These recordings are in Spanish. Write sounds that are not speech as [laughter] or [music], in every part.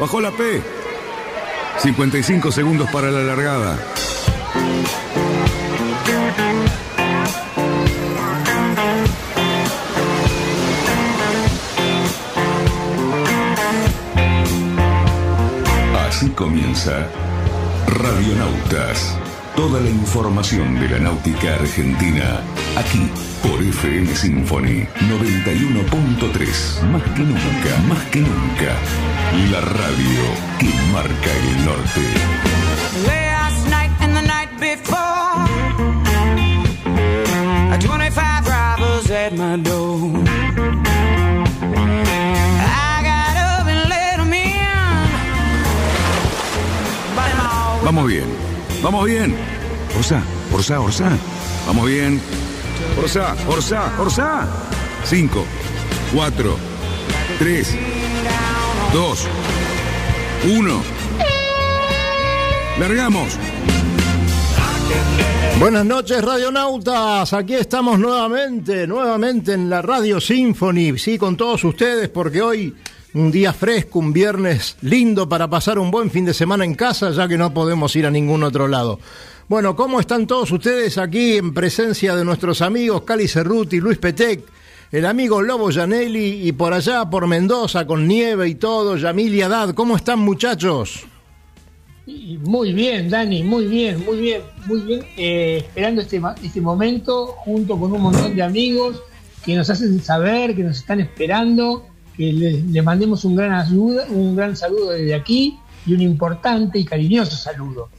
Bajó la P. 55 segundos para la largada. Así comienza Radionautas. Toda la información de la náutica argentina aquí por FM Symphony 91.3. Más que nunca, más que nunca. La radio que marca el norte. Last night and the night before, 25 robbers at my door. I got up and let 'em Vamos bien, vamos bien. Orsa, Orsa, Orsa. Vamos bien. Orsa, Orsa, Orsa. 5, 4, 3, 2, 1. Largamos. Buenas noches, radionautas. Aquí estamos nuevamente, nuevamente en la Radio Symphony, sí, con todos ustedes, porque hoy un día fresco, un viernes lindo para pasar un buen fin de semana en casa, ya que no podemos ir a ningún otro lado. Bueno, ¿cómo están todos ustedes aquí en presencia de nuestros amigos Cali Cerruti, Luis Petec, el amigo Lobo Janelli y por allá por Mendoza con nieve y todo, Yamil y Haddad? ¿Cómo están muchachos? Muy bien, Dani, muy bien, muy bien, muy bien. Eh, esperando este, este momento junto con un montón de amigos que nos hacen saber, que nos están esperando, que les, les mandemos un gran, ayuda, un gran saludo desde aquí y un importante y cariñoso saludo.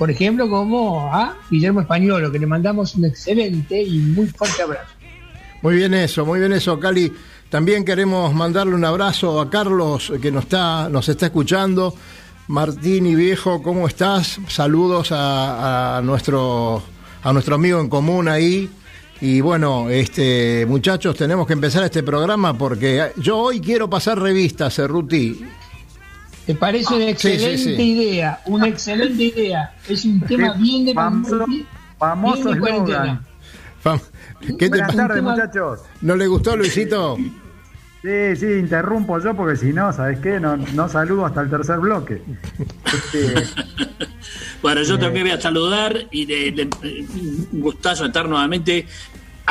Por ejemplo, como a Guillermo Españolo, que le mandamos un excelente y muy fuerte abrazo. Muy bien eso, muy bien eso, Cali. También queremos mandarle un abrazo a Carlos que nos está, nos está escuchando. Martín y viejo, ¿cómo estás? Saludos a, nuestro a nuestro amigo en común ahí. Y bueno, este muchachos, tenemos que empezar este programa porque yo hoy quiero pasar revistas, Cerruti. ¿Te parece una sí, sí, excelente sí. idea? Una excelente idea. Es un tema bien de famoso, bien famoso de eslogan. cuarentena. Fam- ¿Qué te Buenas tardes, muchachos. ¿No le gustó, Luisito? Sí, sí, interrumpo yo porque si no, ¿sabes qué? No, no saludo hasta el tercer bloque. Este, [laughs] Bueno, yo también voy a saludar y de, de- un gustazo estar nuevamente.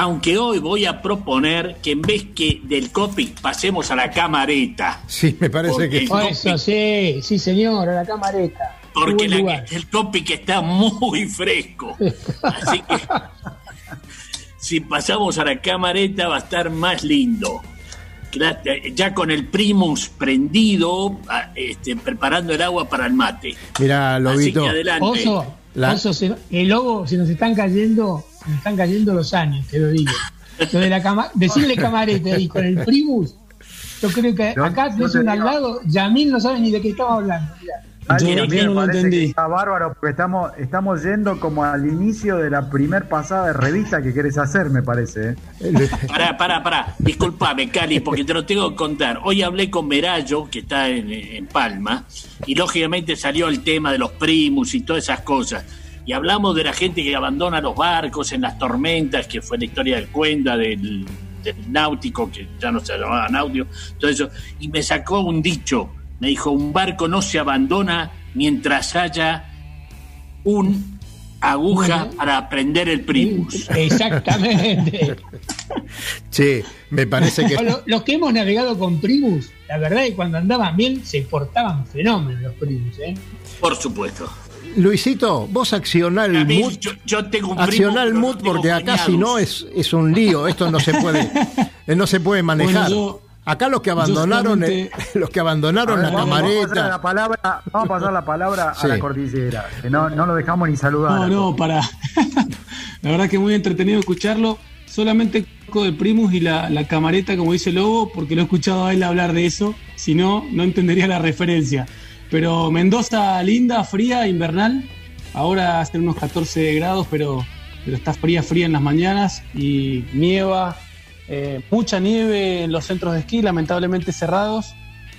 Aunque hoy voy a proponer que en vez que del copy pasemos a la camareta. Sí, me parece que... Oh, eso sí, sí señor, a la camareta. Porque la- el copy que está muy fresco. Así que [laughs] si pasamos a la camareta va a estar más lindo. Ya con el primus prendido, este, preparando el agua para el mate. Mira, Así Lobito. que adelante. Oso, La- Oso, se- el lobo, se nos están cayendo, nos están cayendo los años, te lo digo. Lo de la cama, decirle camareta y con el primus, yo creo que Yo- acá tenés te uno al lado, Yamil no sabe ni de qué estamos hablando. mirá. Yo me no entendí. está bárbaro porque estamos, estamos yendo como al inicio de la primer pasada de revista que querés hacer, me parece. ¿eh? [laughs] Pará, pará, pará. Disculpame, Cali, porque te lo tengo que contar. Hoy hablé con Merallo, que está en, en Palma, y lógicamente salió el tema de los primus y todas esas cosas. Y hablamos de la gente que abandona los barcos en las tormentas, que fue la historia del Cuenda, del, del náutico, que ya no se llamaba náutico, todo eso. Y me sacó un dicho. Me dijo, un barco no se abandona mientras haya un aguja Bueno. para prender el primus. [laughs] Exactamente. Sí, me parece que... Lo- los que hemos navegado con primus, la verdad es que cuando andaban bien se portaban fenómenos los primus. ¿eh? Por supuesto. Luisito, vos accioná el mí, mood, yo, yo tengo un accioná primo, el pero no porque acá si no es, es un lío, esto no se puede, [laughs] no se puede manejar. Bueno, yo- acá los que abandonaron, solamente- eh, los que abandonaron la Vamos a pasar la camareta, palabra, vamos a pasar la palabra Sí. a la cordillera, que no, no lo dejamos ni saludar. No, no, para. [laughs] la verdad que muy entretenido escucharlo. Solamente con el Primus y la, la camareta, como dice Lobo, porque lo he escuchado a él hablar de eso. Si no, no entendería la referencia. Pero Mendoza linda, fría, invernal. Ahora hace unos 14 grados, pero, pero está fría, fría en las mañanas y nieva. eh, mucha nieve en los centros de esquí, lamentablemente cerrados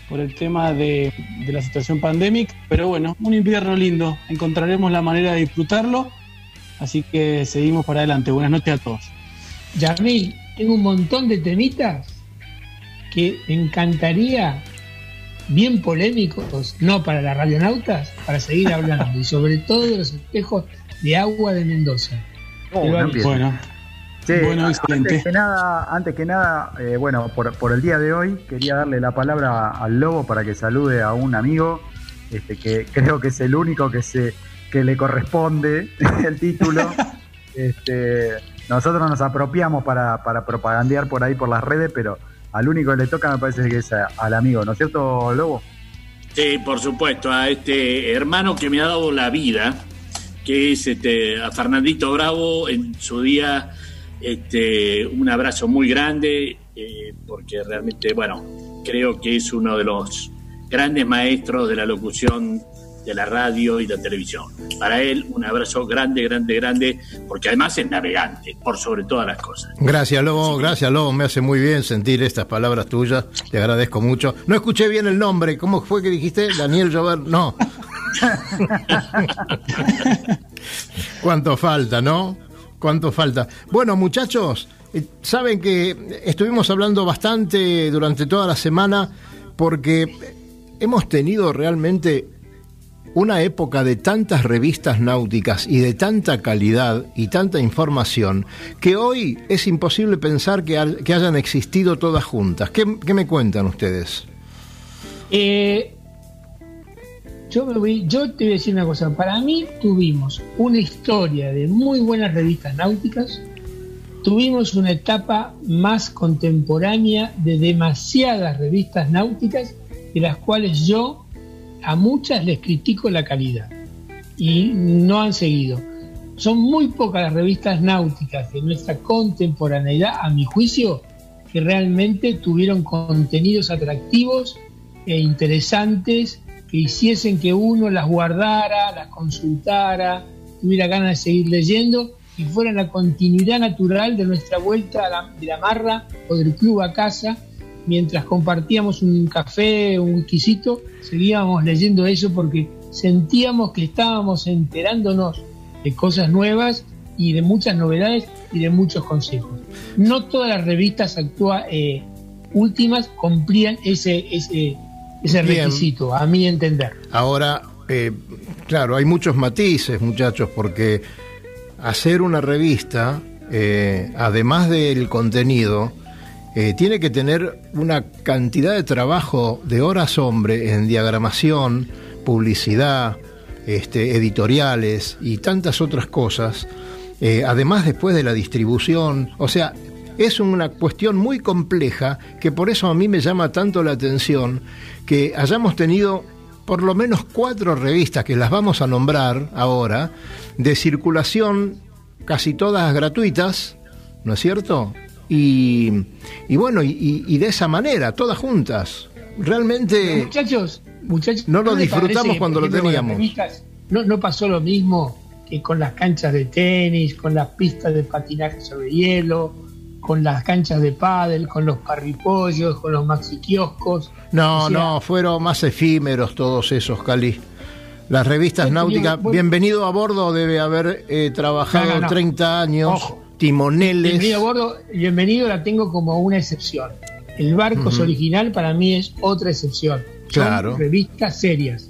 por el tema de, de la situación pandémica. Pero bueno, un invierno lindo. Encontraremos la manera de disfrutarlo. Así que seguimos para adelante. Buenas noches a todos. Yamil, tengo un montón de temitas que encantaría bien polémicos, no para las radionautas, para seguir [laughs] hablando, y sobre todo de los espejos de agua de Mendoza. Oh, no. Bueno, Sí, Bueno, excelente. Antes que nada, antes que nada eh, bueno, por, por el día de hoy quería darle la palabra al Lobo para que salude a un amigo, este, que creo que es el único que se que le corresponde [laughs] el título. [laughs] este, nosotros nos apropiamos para, para propagandear por ahí por las redes, pero al único que le toca me parece que es a- al amigo, ¿no es cierto, Lobo? Sí, por supuesto, a este hermano que me ha dado la vida, que es este, a Fernandito Bravo, en su día, este, un abrazo muy grande, eh, porque realmente, bueno, creo que es uno de los grandes maestros de la locución de la radio y la televisión. Para él, un abrazo grande, grande, grande, porque además es navegante, por sobre todas las cosas. Gracias, Lobo, gracias, Lobo. Me hace muy bien sentir estas palabras tuyas. Te agradezco mucho. No escuché bien el nombre. ¿Cómo fue que dijiste? Daniel Llover. No. [laughs] ¿Cuánto falta, no? ¿Cuánto falta? Bueno, muchachos, eh, saben que estuvimos hablando bastante durante toda la semana porque hemos tenido realmente una época de tantas revistas náuticas y de tanta calidad y tanta información que hoy es imposible pensar que, que hayan existido todas juntas. ¿Qué, qué me cuentan ustedes? Eh, yo, me voy- yo te voy a decir una cosa. Para mí tuvimos una historia de muy buenas revistas náuticas. Tuvimos una etapa más contemporánea de demasiadas revistas náuticas, de las cuales yo a muchas les critico la calidad y no han seguido. Son muy pocas las revistas náuticas de nuestra contemporaneidad, a mi juicio, que realmente tuvieron contenidos atractivos e interesantes que hiciesen que uno las guardara, las consultara, tuviera ganas de seguir leyendo y fueran la continuidad natural de nuestra vuelta a la, de la marra o del club a casa, mientras compartíamos un café, un whiskycito, seguíamos leyendo eso porque sentíamos que estábamos enterándonos de cosas nuevas y de muchas novedades y de muchos consejos. No todas las revistas actua- eh, últimas cumplían ese, ese, ese Bien. requisito, a mi entender. Ahora, eh, claro, hay muchos matices, muchachos, porque hacer una revista, eh, además del contenido, eh, tiene que tener una cantidad de trabajo de horas hombre en diagramación, publicidad, este, editoriales y tantas otras cosas. Eh, además después de la distribución, o sea, es una cuestión muy compleja que por eso a mí me llama tanto la atención que hayamos tenido por lo menos cuatro revistas que las vamos a nombrar ahora, de circulación casi todas gratuitas, ¿no es cierto? Y, y bueno, y, de esa manera, todas juntas. Realmente... Muchachos, muchachos, No lo disfrutamos cuando lo teníamos. no, no pasó lo mismo que con las canchas de tenis, con las pistas de patinaje sobre hielo, con las canchas de pádel, con los parripollos, con los maxi kioscos. No, O sea, no, fueron más efímeros todos esos, Cali. Las revistas náuticas, Bienvenido a Bordo debe haber eh, trabajado No, no, no. 30 años, Ojo. Timoneles. Bienvenido a bordo, bienvenido la tengo como una excepción. El Barcos Ujú. original para mí es otra excepción. Son Claro. revistas serias.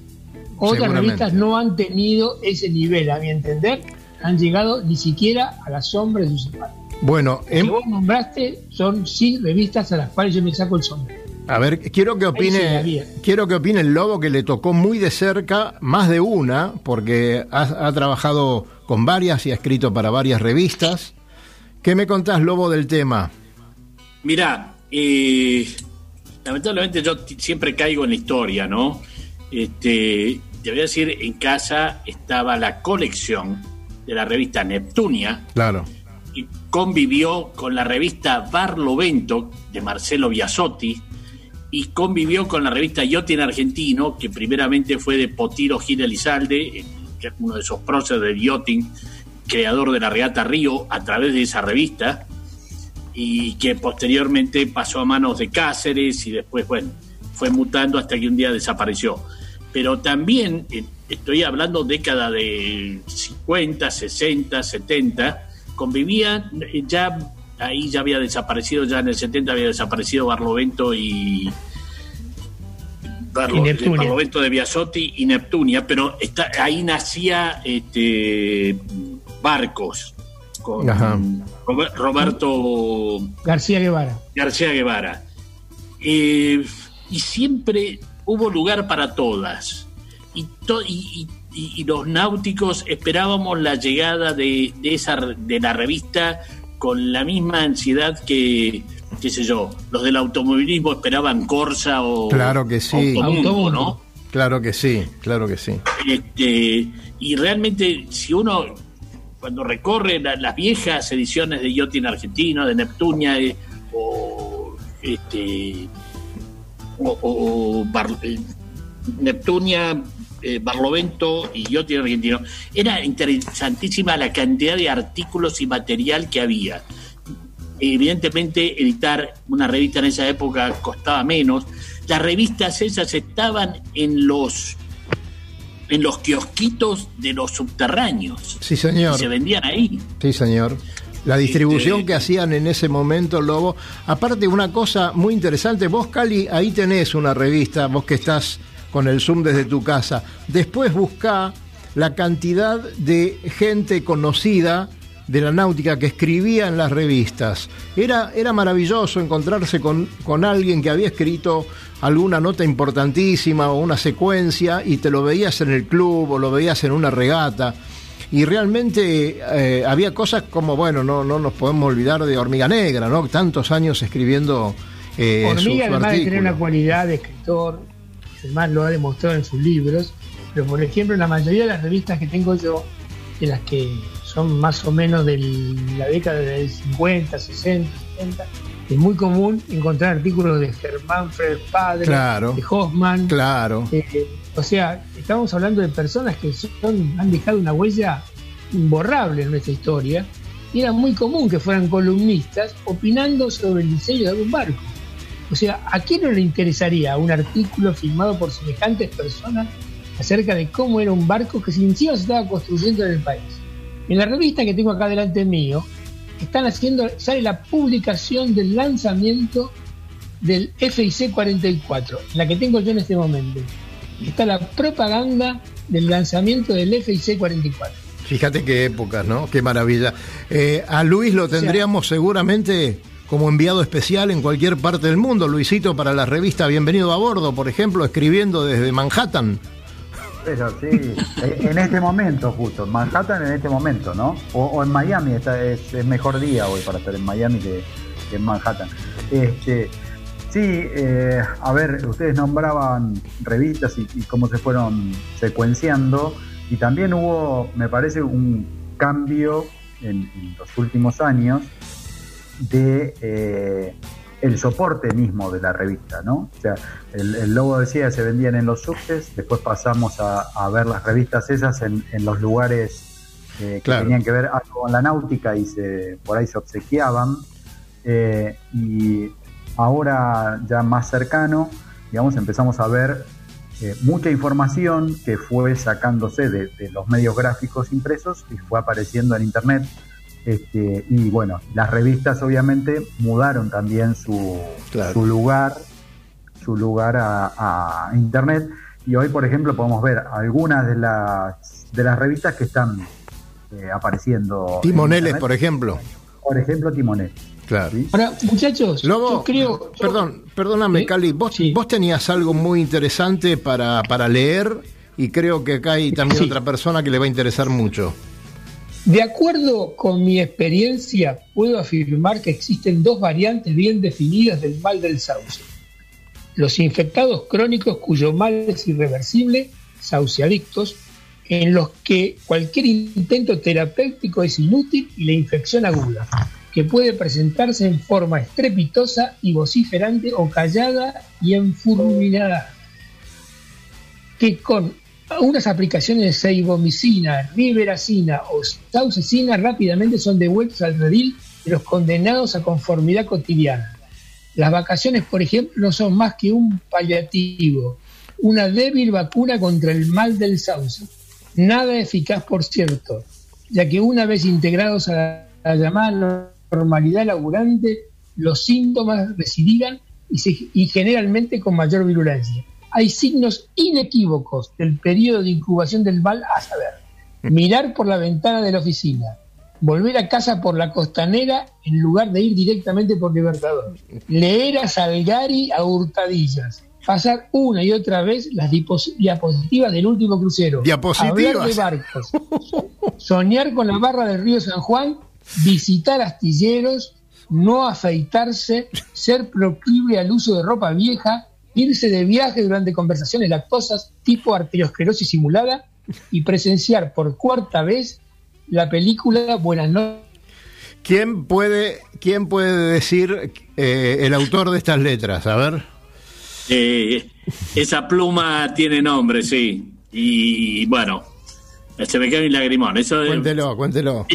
Otras revistas no han tenido ese nivel, a mi entender, han llegado ni siquiera a la sombra de sus zapatos. Bueno, que em- vos nombraste son sí revistas a las cuales yo me saco el sombrero. a ver, quiero que opine, quiero que opine el Lobo que le tocó muy de cerca, más de una, porque ha, ha trabajado con varias y ha escrito para varias revistas. ¿Qué me contás, Lobo, del tema? Mirá, eh, lamentablemente yo siempre caigo en la historia, ¿no? Este, te voy a decir, en casa estaba la colección de la revista Neptunia, Claro. y convivió con la revista Barlovento de Marcelo Biasotti y convivió con la revista Yachting Argentino, que primeramente fue de Potiro Gil Elizalde, que es uno de esos próceres del yachting, creador de la regata Río, a través de esa revista, y que posteriormente pasó a manos de Cáceres y después, bueno, fue mutando hasta que un día desapareció. Pero también eh, estoy hablando década de 50, 60, 70, convivían, eh, ya ahí ya había desaparecido, ya en el 70 había desaparecido Barlovento y Barlo- Barlovento de Biasotti y Neptunia, pero está, ahí nacía este, Barcos con Ajá. Roberto García Guevara. García Guevara. Eh, y siempre hubo lugar para todas. Y, to- y, y- y- y los náuticos esperábamos la llegada de, de esa, de la revista con la misma ansiedad que, qué sé yo, los del automovilismo esperaban Corsa o Claro que sí. Automundo, Automundo. ¿no? Claro que sí, claro que sí. Este, y realmente, si uno, cuando recorre la- las viejas ediciones de Yotin Argentino, de Neptunia, eh, o este eh, Neptunia, eh, Barlovento y Yotin Argentino, era interesantísima la cantidad de artículos y material que había. Evidentemente, editar una revista en esa época costaba menos. Las revistas esas estaban en los en los kiosquitos de los subterráneos. Sí, señor. Se vendían ahí. Sí, señor. La distribución Este- que hacían en ese momento, Lobo. Aparte, una cosa muy interesante, vos, Cali, ahí tenés una revista, vos que estás con el Zoom desde tu casa. Después buscá la cantidad de gente conocida de la náutica que escribía en las revistas. Era, era maravilloso encontrarse con, con alguien que había escrito alguna nota importantísima o una secuencia y te lo veías en el club o lo veías en una regata. Y realmente eh, había cosas como, bueno, no, no nos podemos olvidar de Hormiga Negra, ¿no? Tantos años escribiendo eh, Hormiga, su además de tener una artículo. cualidad de escritor, además lo ha demostrado en sus libros, pero por ejemplo, la mayoría de las revistas que tengo yo, de las que son más o menos de la década del 50, 60, 70, es muy común encontrar artículos de Germán Fred Padre, Claro. de Hoffman. Claro. Eh, o sea, estamos hablando de personas que son, han dejado una huella imborrable en nuestra historia y era muy común que fueran columnistas opinando sobre el diseño de algún barco. O sea, ¿a quién no le interesaría un artículo firmado por semejantes personas acerca de cómo era un barco que sin encima se estaba construyendo en el país? En la revista que tengo acá delante mío, están haciendo, sale la publicación del lanzamiento del FIC 44, la que tengo yo en este momento. Está la propaganda del lanzamiento del FIC 44. Fíjate qué épocas, ¿no? Qué maravilla. Eh, a Luis lo tendríamos seguramente como enviado especial en cualquier parte del mundo. Luisito para la revista Bienvenido a Bordo, por ejemplo, escribiendo desde Manhattan. Sí, en este momento justo, en Manhattan en este momento, ¿no? O, en Miami, está, es, mejor día hoy para estar en Miami que, en Manhattan. Este, sí, eh, a ver, ustedes nombraban revistas y, cómo se fueron secuenciando, y también hubo, me parece, un cambio en, en los últimos años de eh, el soporte mismo de la revista, ¿no? O sea, el, el logo decía se vendían en los subtes, después pasamos a, a ver las revistas esas en, en los lugares eh, que Claro. tenían que ver algo con la náutica y se por ahí se obsequiaban. Eh, y ahora ya más cercano, digamos, empezamos a ver eh, mucha información que fue sacándose de, de los medios gráficos impresos y fue apareciendo en internet. Este, y bueno, las revistas obviamente mudaron también su, Claro. su lugar, su lugar a, a internet. Y hoy, por ejemplo, podemos ver algunas de las de las revistas que están eh, apareciendo. en Timoneles, por ejemplo. Por ejemplo, Timoneles. Claro. ¿sí? Ahora, muchachos, Lobo, yo creo. yo- perdón, perdóname, ¿Sí? Cali, vos, Sí. vos tenías algo muy interesante para, para leer y creo que acá hay también Sí. otra persona que le va a interesar mucho. De acuerdo con mi experiencia, puedo afirmar que existen dos variantes bien definidas del mal del sauce. Los infectados crónicos cuyo mal es irreversible, sauceadictos, en los que cualquier intento terapéutico es inútil y la infección aguda, que puede presentarse en forma estrepitosa y vociferante o callada y enfurminada que con unas aplicaciones de seibomicina, riveracina o saucecina rápidamente son devueltos al redil de los condenados a conformidad cotidiana. Las vacaciones, por ejemplo, no son más que un paliativo, una débil vacuna contra el mal del sauce. Nada eficaz, por cierto, ya que una vez integrados a la, llamada normalidad laburante, los síntomas se- y generalmente con mayor virulencia. Hay signos inequívocos del periodo de incubación del mal a saber. Mirar por la ventana de la oficina, volver a casa por la costanera en lugar de ir directamente por Libertador, leer a Salgari a hurtadillas, pasar una y otra vez las diapositivas del último crucero, hablar de barcos, soñar con la barra del río San Juan, visitar astilleros, no afeitarse, ser proclive al uso de ropa vieja, irse de viaje durante conversaciones lactosas tipo arteriosclerosis simulada y presenciar por cuarta vez la película Buenas noches. ¿Quién puede, quién puede decir eh, el autor de estas letras? A ver. Eh, esa pluma tiene nombre, sí. Y bueno, se me cae un lagrimón. Eso es, Cuéntelo, cuéntelo.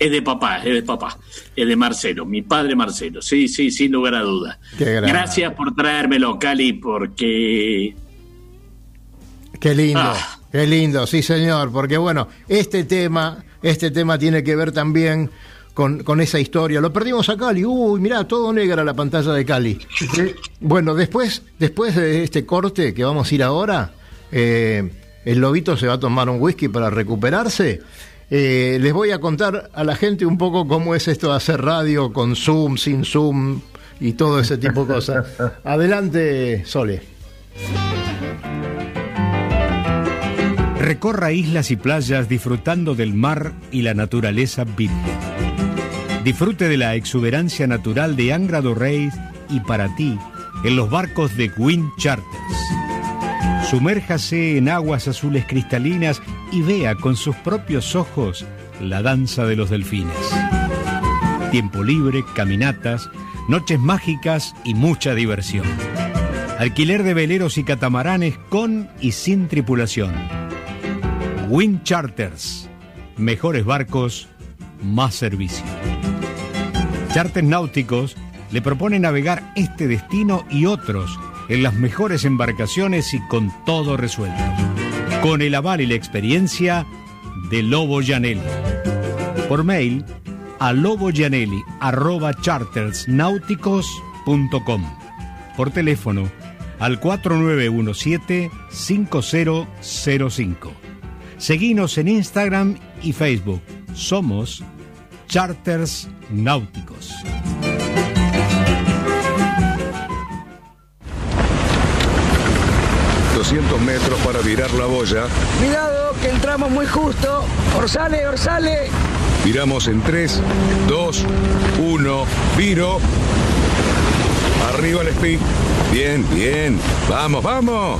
Es de papá, es de papá. Es de Marcelo, mi padre Marcelo. Sí, sí, sin lugar a dudas. Gracias por traérmelo, Cali, porque Qué lindo, Ah. qué lindo, sí señor, porque bueno, este tema, este tema tiene que ver también con, con esa historia. Lo perdimos a Cali, uy, mirá, todo negra la pantalla de Cali. Bueno, después, después de este corte que vamos a ir ahora, eh, el lobito se va a tomar un whisky para recuperarse. Eh, les voy a contar a la gente un poco cómo es esto de hacer radio con Zoom, sin Zoom y todo ese tipo de cosas. [laughs] Adelante, Sole. Recorra islas y playas disfrutando del mar y la naturaleza virgen. Disfrute de la exuberancia natural de Angra do Reis y para ti en los barcos de Wind Charters. Sumérjase en aguas azules cristalinas y vea con sus propios ojos la danza de los delfines. Tiempo libre, caminatas, noches mágicas y mucha diversión. Alquiler de veleros y catamaranes con y sin tripulación. Wind Charters. Mejores barcos, más servicio. Charters náuticos le propone navegar este destino y otros en las mejores embarcaciones y con todo resuelto. Con el aval y la experiencia de Lobo Janelli. Por mail a loboyanelli.chartersnáuticos.com. Por teléfono al 4917-5005. Seguinos en Instagram y Facebook. Somos Charters Náuticos. Metros para virar la boya. Cuidado, que entramos muy justo. Orsale, orsale. Viramos en 3, 2, 1, viro. Arriba el speed. Bien, bien. Vamos, vamos.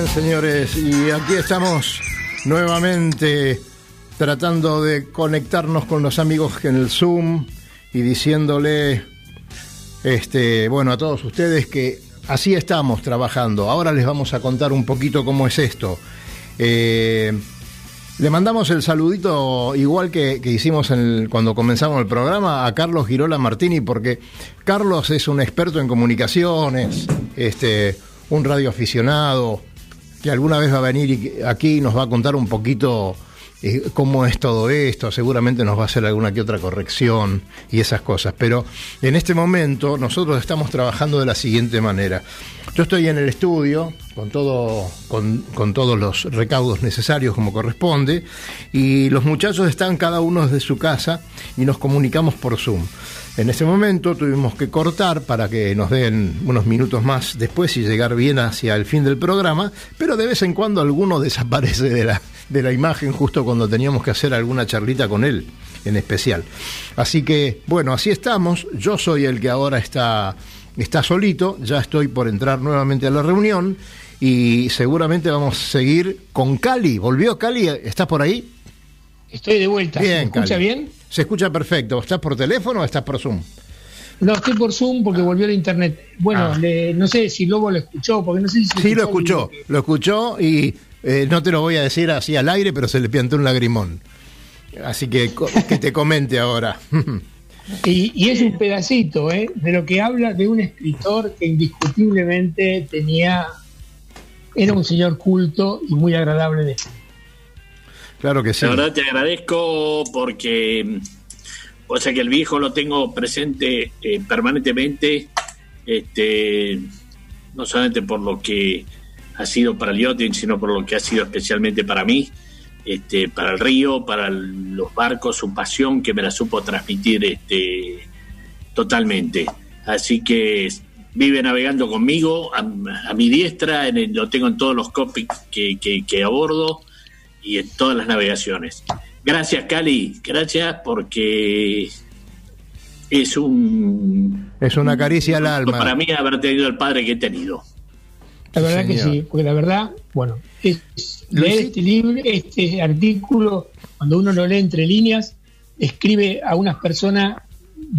Bien, señores, y aquí estamos nuevamente tratando de conectarnos con los amigos en el Zoom y diciéndole, este, bueno, a todos ustedes que así estamos trabajando. Ahora les vamos a contar un poquito cómo es esto. Eh, le mandamos el saludito, igual que, hicimos cuando comenzamos el programa, a Carlos Girola Martini, porque Carlos es un experto en comunicaciones, este, un radioaficionado, que alguna vez va a venir aquí y nos va a contar un poquito eh, cómo es todo esto, seguramente nos va a hacer alguna que otra corrección y esas cosas. Pero en este momento nosotros estamos trabajando de la siguiente manera. Yo estoy en el estudio con, todo, con, con todos los recaudos necesarios como corresponde y los muchachos están cada uno desde su casa y nos comunicamos por Zoom. En ese momento tuvimos que cortar para que nos den unos minutos más después y llegar bien hacia el fin del programa, pero de vez en cuando alguno [laughs] desaparece de la, de la imagen justo cuando teníamos que hacer alguna charlita con él en especial. Así que, bueno, así estamos. Yo soy el que ahora está, está solito, ya estoy por entrar nuevamente a la reunión y seguramente vamos a seguir con Cali. ¿Volvió Cali? ¿Estás por ahí? Estoy de vuelta. ¿Se Bien, me escucha Cali. bien? Se escucha perfecto. ¿Estás por teléfono o estás por Zoom? No, estoy por Zoom porque volvió el internet. Bueno, Ah. le- no sé si Lobo lo escuchó, porque no sé si Sí, lo escuchó lo escuchó y eh, no te lo voy a decir así al aire, pero se le piantó un lagrimón. Así que que te comente ahora. [laughs] Y, y es un pedacito ¿eh? de lo que habla de un escritor que indiscutiblemente tenía, era un señor culto y muy agradable de Claro que sí. La verdad te agradezco porque, o sea que el viejo lo tengo presente eh, permanentemente, este, no solamente por lo que ha sido para el yachting, sino por lo que ha sido especialmente para mí, este, para el río, para el- los barcos, su pasión que me la supo transmitir este, totalmente. Así que vive navegando conmigo a, a mi diestra, en el- lo tengo en todos los copies que, que, que abordo y en todas las navegaciones. Gracias, Cali, gracias porque es un Es una caricia al alma. para mí haber tenido el padre que he tenido. La verdad que sí, porque la verdad, bueno, es, leer este libro, este artículo, cuando uno lo lee entre líneas, escribe a una persona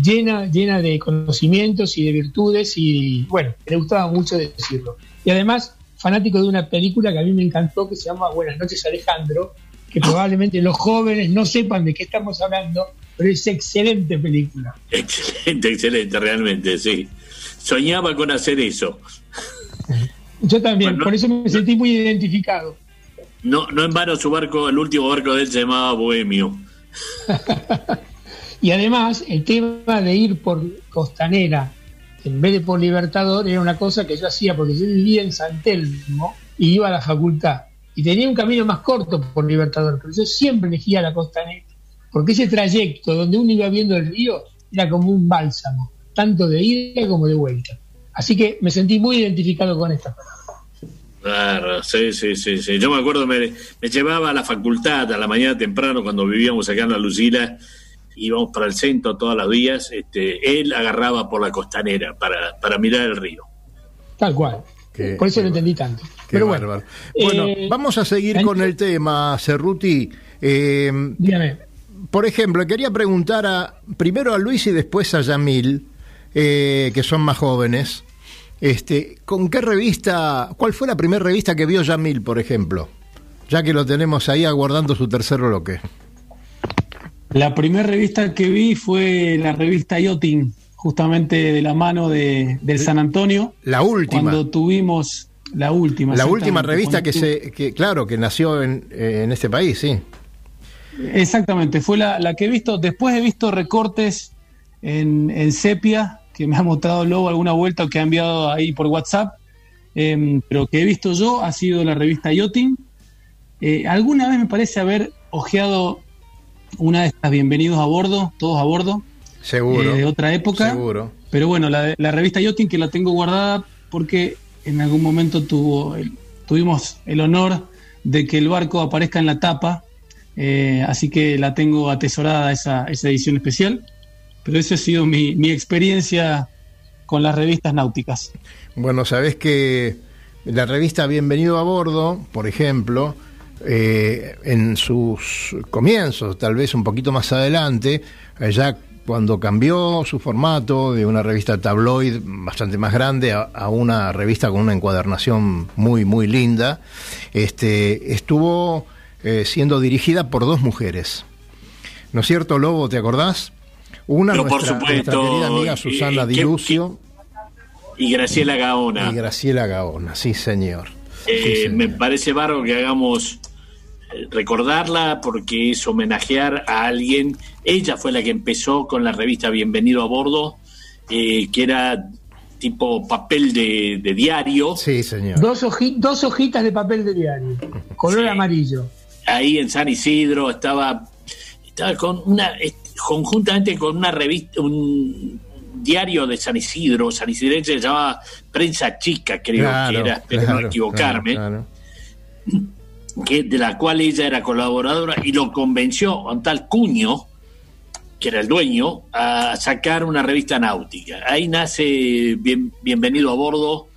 llena, llena de conocimientos y de virtudes y bueno, le gustaba mucho decirlo. Y además, fanático de una película que a mí me encantó que se llama Buenas noches Alejandro, que probablemente los jóvenes no sepan de qué estamos hablando, pero es excelente película. Excelente, excelente, realmente, sí. Soñaba con hacer eso. Yo también, Bueno. por eso me sentí muy identificado. No, no en vano su barco, el último barco de él se llamaba Bohemio. [laughs] Y además, el tema de ir por Costanera en vez de por Libertador era una cosa que yo hacía porque yo vivía en San Telmo y iba a la facultad. Y tenía un camino más corto por Libertador, pero yo siempre elegía la Costanera porque ese trayecto donde uno iba viendo el río era como un bálsamo, tanto de ida como de vuelta. Así que me sentí muy identificado con esta. Claro, sí, sí, sí, sí. Yo me acuerdo, me, me llevaba a la facultad a la mañana temprano cuando vivíamos acá en la Lucila, íbamos para el centro todos los días, este, él agarraba por la costanera para, para mirar el río. Tal cual. Qué- por eso qué lo entendí tanto. Qué Pero bueno, bárbaro. Bueno, eh, vamos a seguir con el tema, Cerruti. Eh, dígame. por ejemplo, quería preguntar a, primero a Luis y después a Yamil, eh, que son más jóvenes. Este, ¿Con qué revista, cuál fue la primera revista que vio Yamil, por ejemplo? Ya que lo tenemos ahí aguardando su tercer bloque. La primera revista que vi fue la revista Yachting, justamente de la mano de, del San Antonio. La última. Cuando tuvimos la última. La última revista que tu- se, que, claro, que nació en, eh, en este país, sí. Exactamente, fue la, la que he visto. Después he visto recortes en, en Sepia, que me ha mostrado Lobo alguna vuelta o que ha enviado ahí por WhatsApp. em, pero que he visto yo ha sido la revista Yachting. Eh, alguna vez me parece haber ojeado una de estas Bienvenidos a bordo, todos a bordo, Seguro. eh, de otra época. Seguro. Pero bueno, la, la revista Yachting que la tengo guardada porque en algún momento tuvo el- tuvimos el honor de que el barco aparezca en la tapa, eh, así que la tengo atesorada esa, esa edición especial. Pero esa ha sido mi, mi experiencia con las revistas náuticas. Bueno, sabés que la revista Bienvenido a Bordo, por ejemplo, eh, en sus comienzos, tal vez un poquito más adelante, eh, ya cuando cambió su formato de una revista tabloid bastante más grande a, a una revista con una encuadernación muy, muy linda, este, estuvo eh, siendo dirigida por dos mujeres. ¿No es cierto, Lobo? ¿Te acordás? Una, Pero por nuestra, querida amiga Susana ¿qué- Di Lucio Y Graciela Gaona. y Graciela Gaona, sí, señor. Eh, Sí, me parece barro que hagamos recordarla porque es homenajear a alguien. Ella fue la que empezó con la revista Bienvenido a Bordo, eh, que era tipo papel de, de diario. Sí, señor. Dos, hoji- dos hojitas de papel de diario, color Sí. amarillo. Ahí en San Isidro estaba, estaba con una conjuntamente con una revista, un diario de San Isidro, San Isidrense se llamaba Prensa Chica, creo que era, espero no claro, equivocarme. claro, que de la cual ella era colaboradora y lo convenció a un tal Cuño, que era el dueño, a sacar una revista náutica. Ahí nace Bien- Bienvenido a Bordo,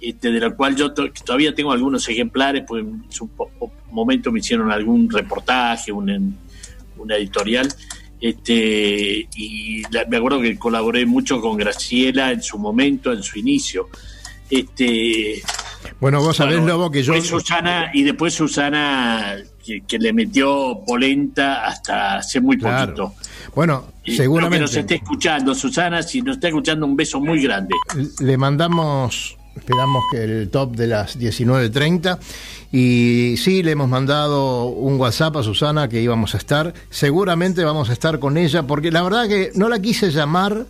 este, de la cual yo to- todavía tengo algunos ejemplares, pues en su momento me hicieron algún reportaje, un, una editorial. Este, y me acuerdo que colaboré mucho con Graciela en su momento, en su inicio. Este, Bueno, vos sabés, bueno, Lobo, que yo. Susana, y después Susana que, que le metió polenta hasta hace muy Claro. poquito. Bueno, Y seguramente. que nos esté escuchando, Susana, si nos está escuchando, un beso muy grande. Le mandamos, esperamos que el top de las 19.30 y sí, le hemos mandado un WhatsApp a Susana que íbamos a estar. Seguramente vamos a estar con ella porque la verdad que no la quise llamar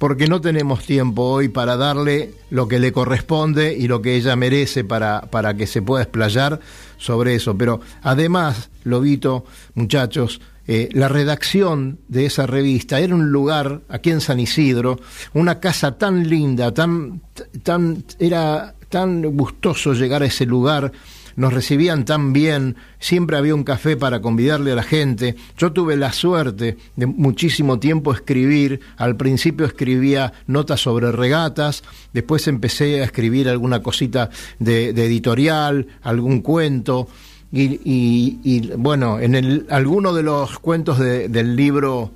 porque no tenemos tiempo hoy para darle lo que le corresponde y lo que ella merece para, para que se pueda explayar sobre eso. Pero además, Lobito, muchachos, eh, la redacción de esa revista era un lugar aquí en San Isidro, una casa tan linda, tan, tan, era tan gustoso llegar a ese lugar, nos recibían tan bien, siempre había un café para convidarle a la gente. Yo tuve la suerte de muchísimo tiempo escribir, al principio escribía notas sobre regatas, después empecé a escribir alguna cosita de, de editorial, algún cuento. Y, y- y, bueno, en el, alguno de los cuentos de- del libro,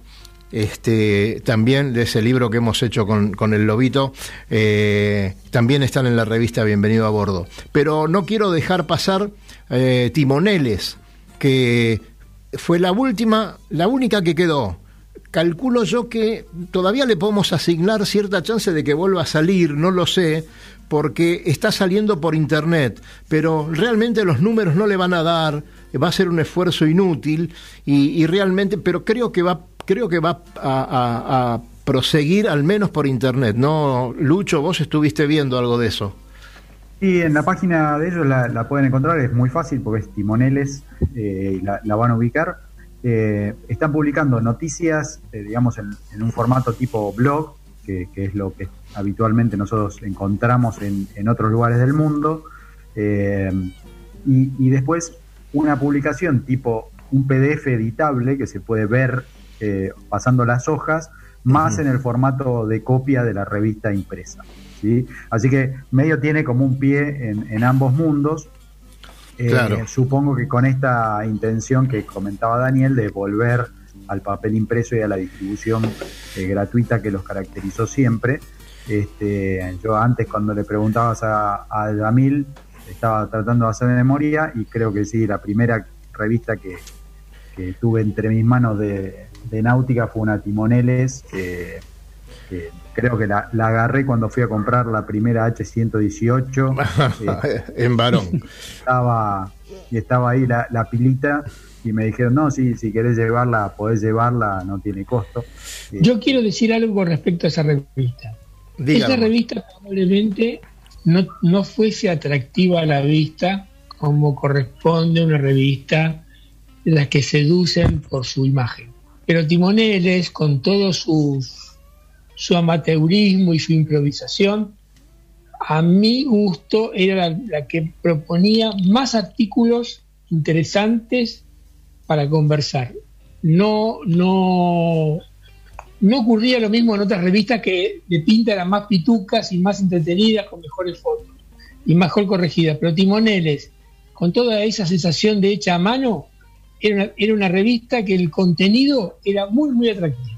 este, también de ese libro que hemos hecho con, el Lobito, eh, también están en la revista Bienvenido a Bordo. Pero no quiero dejar pasar eh, Timoneles, que fue la última, la única que quedó. Calculo yo que todavía le podemos asignar cierta chance de que vuelva a salir, no lo sé, porque está saliendo por internet, pero realmente los números no le van a dar, va a ser un esfuerzo inútil y, y realmente, pero creo que va, creo que va a, proseguir al menos por internet, ¿no? Lucho, vos estuviste viendo algo de eso. Y en la página de ellos la, pueden encontrar, es muy fácil porque es Timoneles, eh, la, van a ubicar. Eh, están publicando noticias, eh, digamos, en, un formato tipo blog, que, es lo que habitualmente nosotros encontramos en, otros lugares del mundo. Eh, y después una publicación tipo un PDF editable que se puede ver eh, pasando las hojas, más en el formato de copia de la revista impresa. ¿sí? Así que medio tiene como un pie en, en ambos mundos. Eh, Claro. Supongo que con esta intención que comentaba Daniel de volver al papel impreso y a la distribución eh, gratuita que los caracterizó siempre. Este, yo antes cuando le preguntabas a, a Yamil, estaba tratando de hacer memoria y creo que sí, la primera revista que, que tuve entre mis manos de, de náutica fue una Timoneles, que, que creo que la, la agarré cuando fui a comprar la primera H118. [laughs] eh, en varón. estaba, y estaba ahí la, la pilita y me dijeron, no, sí, si querés llevarla, podés llevarla, no tiene costo. Eh, Yo quiero decir algo con respecto a esa revista. Dígalo. Esa revista probablemente no, no fuese atractiva a la vista como corresponde a una revista de las que seducen por su imagen. Pero Timoneles, con todo su, amateurismo y su improvisación, a mi gusto era la, la que proponía más artículos interesantes para conversar. No, no, no ocurría lo mismo en otras revistas que de pinta eran más pitucas y más entretenidas, con mejores fotos y mejor corregidas. Pero Timoneles, con toda esa sensación de hecha a mano, era una, era una revista que el contenido era muy, muy atractivo.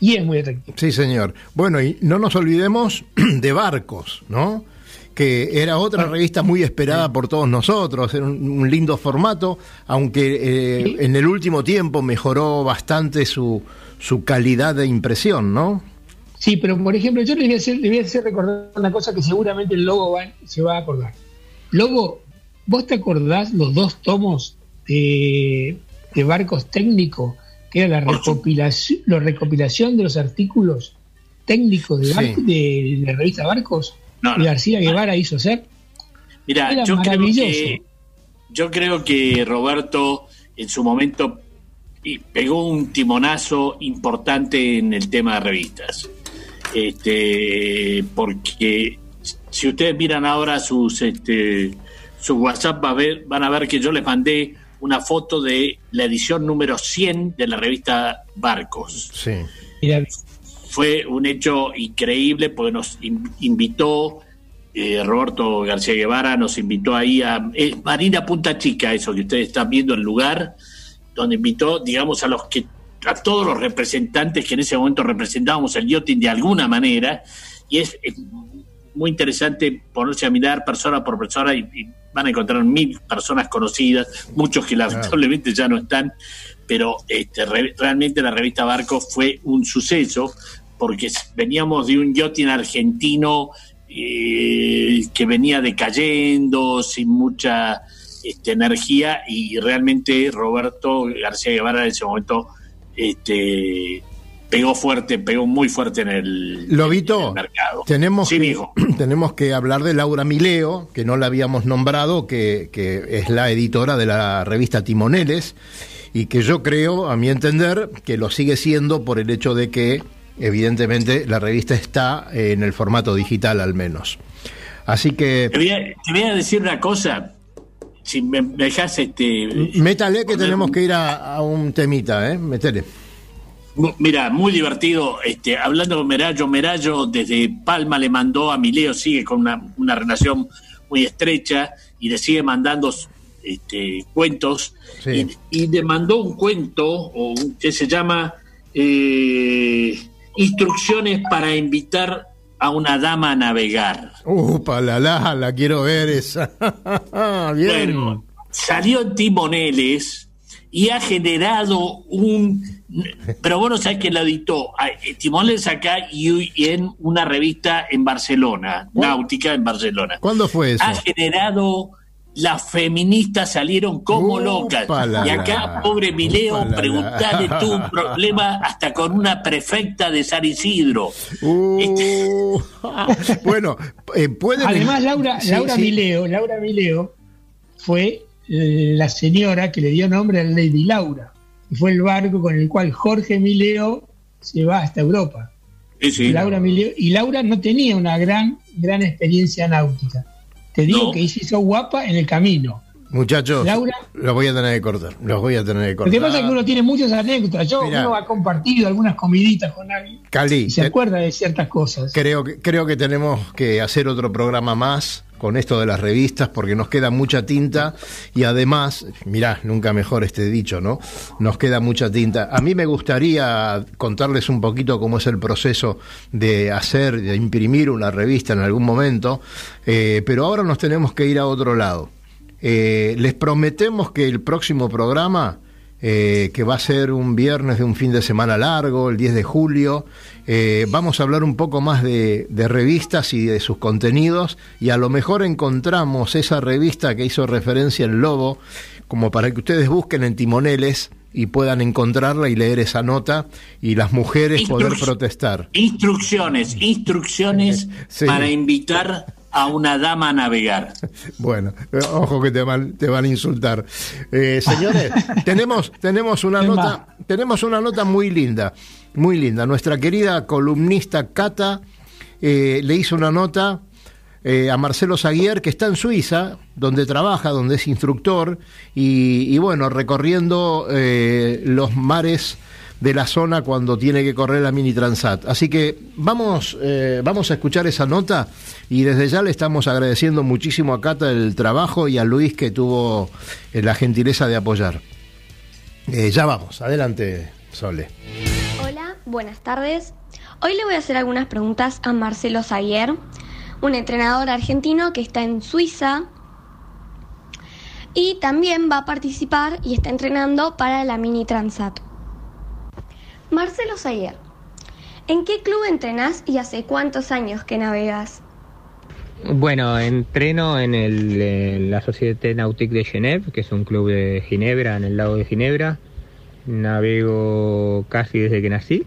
Y es muy atractivo. Sí, señor. Bueno, y no nos olvidemos [clears throat] de Barcos, ¿no? Que era otra revista muy esperada por todos nosotros, era un, lindo formato, aunque eh, Sí. en el último tiempo mejoró bastante su, su calidad de impresión, ¿no? Sí, pero por ejemplo, yo le voy a hacer, le voy a hacer recordar una cosa que seguramente el Lobo va- se va a acordar. Lobo, ¿vos te acordás los dos tomos de, de Barcos Técnico? Que era la recopilación, la recopilación de los artículos técnicos de, Sí. Bar- de la revista Barcos No. García Guevara hizo hacer. Mira, yo creo que yo creo que Roberto en su momento pegó un timonazo importante en el tema de revistas. Este, porque si ustedes miran ahora sus este sus WhatsApp va a ver, van a ver que yo les mandé una foto de la edición número 100 de la revista Barcos Sí. Fue un hecho increíble porque nos in- invitó eh, Roberto García Guevara, nos invitó ahí a eh, Marina Punta Chica, eso que ustedes están viendo el lugar, donde invitó, digamos, a los que a todos los representantes que en ese momento representábamos el yachting de alguna manera, y es, es muy interesante ponerse a mirar persona por persona y, y van a encontrar mil personas conocidas, muchos que lamentablemente ya no están, pero este, re- realmente la revista Barco fue un suceso porque veníamos de un yachting argentino eh, que venía decayendo, sin mucha este, energía y realmente Roberto García Guevara en ese momento este, pegó fuerte, pegó muy fuerte en el, Lobito, en el mercado. tenemos, Sí, que, [clears throat] tenemos que hablar de Laura Mileo, que no la habíamos nombrado, que, que es la editora de la revista Timoneles, y que yo creo, a mi entender, que lo sigue siendo por el hecho de que, evidentemente, la revista está en el formato digital al menos. Así que, Te voy, a, te voy a decir una cosa, si me, me dejas este... métale que tenemos que ir a, a un temita, ¿eh? Métele. Mira, muy divertido. Este, hablando con Merayo, Merayo desde Palma le mandó a Mileo, sigue con una, una relación muy estrecha y le sigue mandando este, cuentos. Sí. Y, y le mandó un cuento o un- que se llama eh, Instrucciones para invitar a una dama a navegar. Upa, la la, la quiero ver esa. [laughs] Bien. Bueno, salió en Timoneles y ha generado un... Pero bueno, sabes que lo editó a- eh, Timoneles acá y, y en una revista en Barcelona, Náutica en Barcelona. ¿Cuándo fue eso? Ha generado... Las feministas salieron como locas. la, y acá, la. pobre Mileo, la, la. preguntale tú un problema hasta con una prefecta de San Isidro. Uh, [laughs] bueno, eh, pueden. Además, Laura, Sí, Laura sí. Mileo, Laura Mileo fue la señora que le dio nombre a Lady Laura. Y fue el barco con el cual Jorge Mileo se va hasta Europa. Sí, sí. Laura Mileo, y Laura no tenía una gran, gran experiencia náutica. Te digo No. que se hizo guapa en el camino. Muchachos, Laura. los voy a tener que cortar. Los voy a tener que Lo cortar. que pasa es que uno tiene muchas anécdotas. Yo Mirá. uno ha compartido algunas comiditas con alguien Cali, y se te- acuerda de ciertas cosas. creo, que, creo que tenemos que hacer otro programa más con esto de las revistas porque nos queda mucha tinta y además, mirá, nunca mejor este dicho, ¿no? Nos queda mucha tinta. A mí me gustaría contarles un poquito cómo es el proceso de hacer, de imprimir una revista en algún momento, eh, pero ahora nos tenemos que ir a otro lado. Eh, les prometemos que el próximo programa, eh, que va a ser un viernes de un fin de semana largo, el 10 de julio, eh, vamos a hablar un poco más de, de revistas y de sus contenidos y a lo mejor encontramos esa revista que hizo referencia el Lobo, como para que ustedes busquen en Timoneles y puedan encontrarla y leer esa nota y las mujeres poder protestar. Instrucciones, instrucciones [laughs] Sí. para invitar a una dama a navegar. [laughs] Bueno, ojo que te van, te van a insultar. Eh, señores, [laughs] tenemos, tenemos una nota, tenemos una nota muy linda, muy linda. Nuestra querida columnista Cata eh, le hizo una nota eh, a Marcelo Zaguier, que está en Suiza, donde trabaja, donde es instructor, y, y bueno, recorriendo eh, los mares de la zona cuando tiene que correr la Mini Transat. Así que vamos, eh, vamos a escuchar esa nota y desde ya le estamos agradeciendo muchísimo a Cata el trabajo y a Luis que tuvo eh, la gentileza de apoyar. Eh, ya vamos, adelante, Sole. Hola, buenas tardes. Hoy le voy a hacer algunas preguntas a Marcelo Zaguer, un entrenador argentino que está en Suiza y también va a participar y está entrenando para la Mini Transat. Marcelo Zaguer, ¿en qué club entrenás y hace cuántos años que navegas? Bueno, entreno en, el, en la Société Nautique de Genève, que es un club de Ginebra, en el lago de Ginebra. Navego casi desde que nací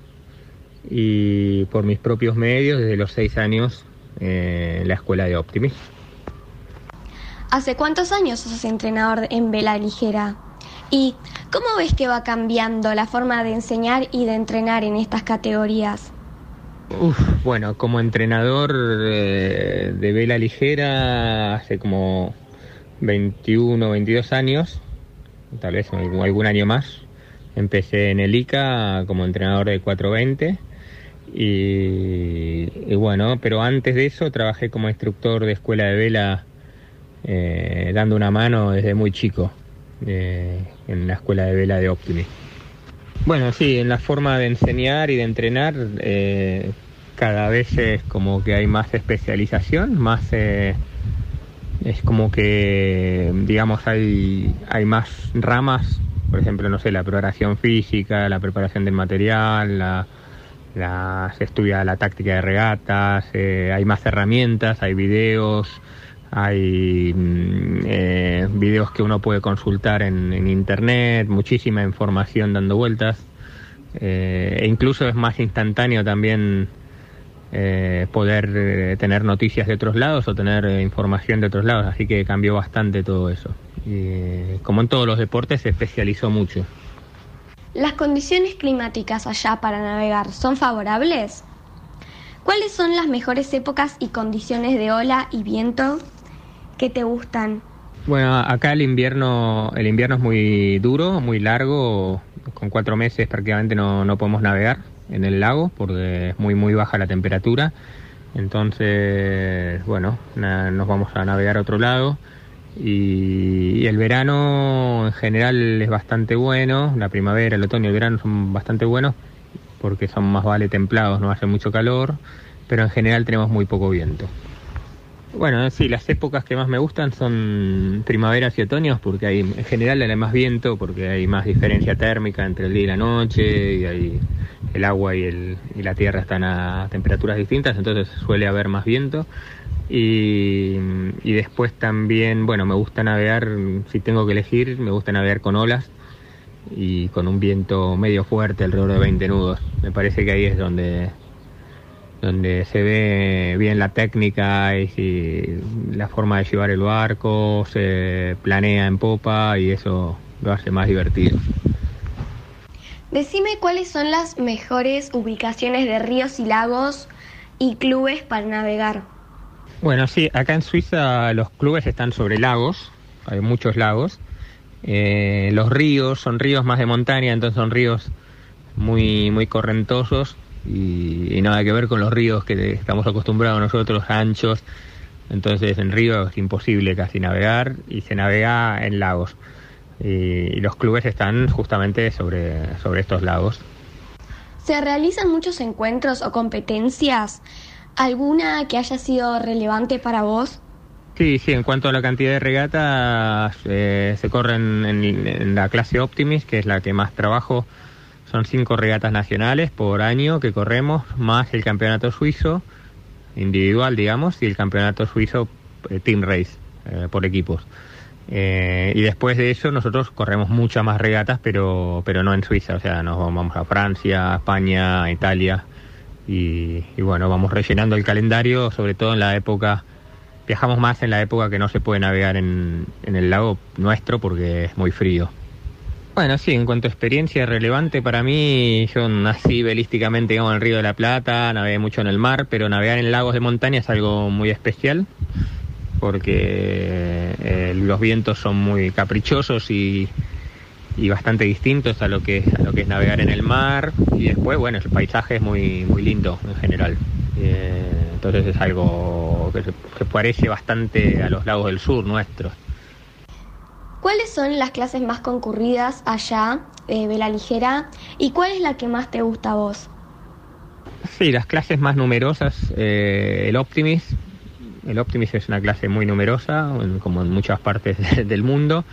y por mis propios medios desde los seis años eh, en la escuela de Optimis. ¿Hace cuántos años sos entrenador en vela ligera? ¿Y cómo ves que va cambiando la forma de enseñar y de entrenar en estas categorías? Uf, bueno, como entrenador eh, de vela ligera hace como 21, 22 años, tal vez algún, año más. Empecé en el ICA como entrenador de 420 y, y bueno, pero antes de eso trabajé como instructor de escuela de vela eh, dando una mano desde muy chico eh, en la escuela de vela de Optimis. Bueno, sí, en la forma de enseñar y de entrenar, eh, cada vez es como que hay más especialización, más eh, es como que digamos hay, hay más ramas, por ejemplo, no sé, la preparación física, la preparación del material, se estudia la táctica de regatas, hay más herramientas, hay videos, hay mm, eh, videos que uno puede consultar en, en internet, muchísima información dando vueltas, eh, e incluso es más instantáneo también eh, poder eh, tener noticias de otros lados o tener eh, información de otros lados, así que cambió bastante todo eso. Y, eh, como en todos los deportes, se especializó mucho. ¿Las condiciones climáticas allá para navegar son favorables? ¿Cuáles son las mejores épocas y condiciones de ola y viento que te gustan? Bueno, acá el invierno, el invierno es muy duro, muy largo, con cuatro meses prácticamente no, no podemos navegar en el lago porque es muy muy baja la temperatura. Entonces, bueno, nos vamos a navegar a otro lado. Y, y el verano en general es bastante bueno, la primavera, el otoño y el verano son bastante buenos porque son más vale templados, no hace mucho calor, pero en general tenemos muy poco viento. Bueno, sí, las épocas que más me gustan son primaveras y otoños porque hay en general hay más viento, porque hay más diferencia térmica entre el día y la noche, y hay el agua y, el, y la tierra están a temperaturas distintas, entonces suele haber más viento. Y, y después también, bueno, me gusta navegar, si tengo que elegir, me gusta navegar con olas y con un viento medio fuerte, alrededor de 20 nudos. Me parece que ahí es donde donde se ve bien la técnica y si- la forma de llevar el barco, se planea en popa y eso lo hace más divertido. Decime cuáles son las mejores ubicaciones de ríos y lagos y clubes para navegar. Bueno, sí, acá en Suiza los clubes están sobre lagos, hay muchos lagos. Eh, los ríos son ríos más de montaña, entonces son ríos muy, muy correntosos y, y nada que ver con los ríos que estamos acostumbrados nosotros, anchos. Entonces en ríos es imposible casi navegar y se navega en lagos. Y, y los clubes están justamente sobre, sobre estos lagos. ¿Se realizan muchos encuentros o competencias? ¿Alguna que haya sido relevante para vos? Sí, sí, en cuanto a la cantidad de regatas, eh, se corren en, en la clase Optimis, que es la que más trabajo. Son cinco regatas nacionales por año que corremos, más el campeonato suizo individual, digamos, y el campeonato suizo eh, Team Race eh, por equipos. Eh, y después de eso nosotros corremos muchas más regatas, pero, pero no en Suiza, o sea, nos vamos a Francia, España, Italia, y, y bueno, vamos rellenando el calendario, sobre todo en la época Viajamos más en la época que no se puede navegar en, en el lago nuestro porque es muy frío. Bueno, sí, en cuanto a experiencia relevante para mí, yo nací belísticamente digamos, en el Río de la Plata, navegué mucho en el mar, pero navegar en lagos de montaña es algo muy especial porque eh, los vientos son muy caprichosos y, y bastante distintos a lo que a lo que es navegar en el mar. Y después bueno el paisaje es muy muy lindo en general. Eh, entonces es algo que se, parece bastante a los lagos del sur nuestros ¿Cuáles son las clases más concurridas allá de vela ligera y cuál es la que más te gusta a vos? Sí, las clases más numerosas, eh, el Optimis. El Optimis es una clase muy numerosa, como en muchas partes de- [laughs] del mundo.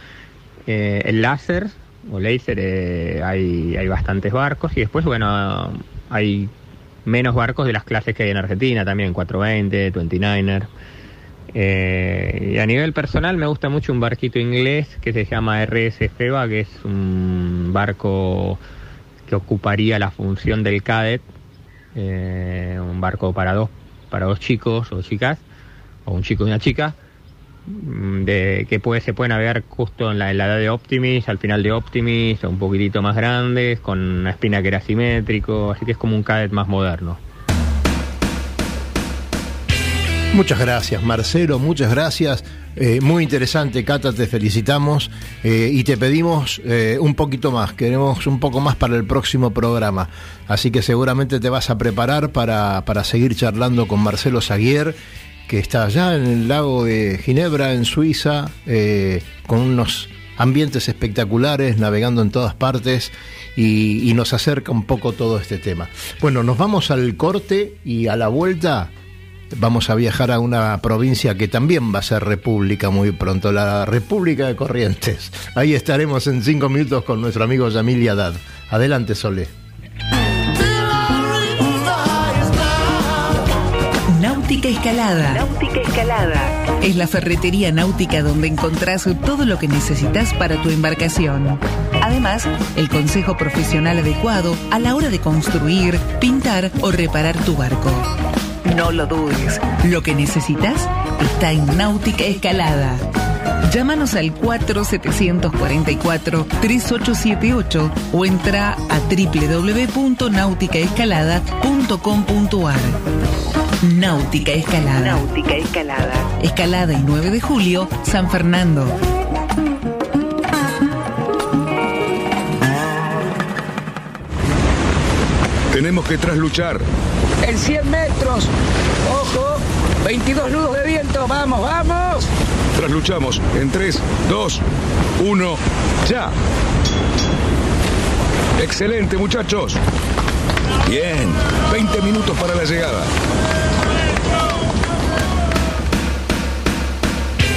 Eh, el Láser o Laser, eh, hay, hay bastantes barcos y después, bueno, hay menos barcos de las clases que hay en Argentina también, 420, 29er. Eh, y a nivel personal me gusta mucho un barquito inglés que se llama RS Feba, que es un barco que ocuparía la función del Cadet, eh, un barco para dos, para dos chicos o chicas, o un chico y una chica, mm, de, que puede, se puede navegar justo en la, en la edad de Optimis, al final de Optimis, o un poquitito más grandes, con una espina que era simétrico, así que es como un Cadet más moderno. Muchas gracias, Marcelo, muchas gracias. Eh, muy interesante, Cata, te felicitamos eh, y te pedimos eh, un poquito más, queremos un poco más para el próximo programa. Así que seguramente te vas a preparar para, para seguir charlando con Marcelo Saguier, que está allá en el lago de Ginebra, en Suiza, con unos ambientes espectaculares, navegando en todas partes y, y nos acerca un poco todo este tema. Bueno, nos vamos al corte y a la vuelta vamos a viajar a una provincia que también va a ser república muy pronto, la República de Corrientes. Ahí estaremos en cinco minutos con nuestro amigo Yamil Haddad. Adelante, Sole. Náutica Escalada. Náutica Escalada. Es la ferretería náutica donde encontrás todo lo que necesitas para tu embarcación. Además, el consejo profesional adecuado a la hora de construir, pintar o reparar tu barco. No lo dudes, lo que necesitas está en Náutica Escalada. Llámanos al 4744-3878 o entra a www.nauticaescalada.com.ar. Náutica Escalada. Náutica Escalada. Escalada y 9 de julio, San Fernando. Tenemos que trasluchar. En 100 metros. Ojo. 22 nudos de viento. Vamos, vamos. Trasluchamos en 3, 2, 1, ya. Excelente, muchachos. Bien, 20 minutos para la llegada.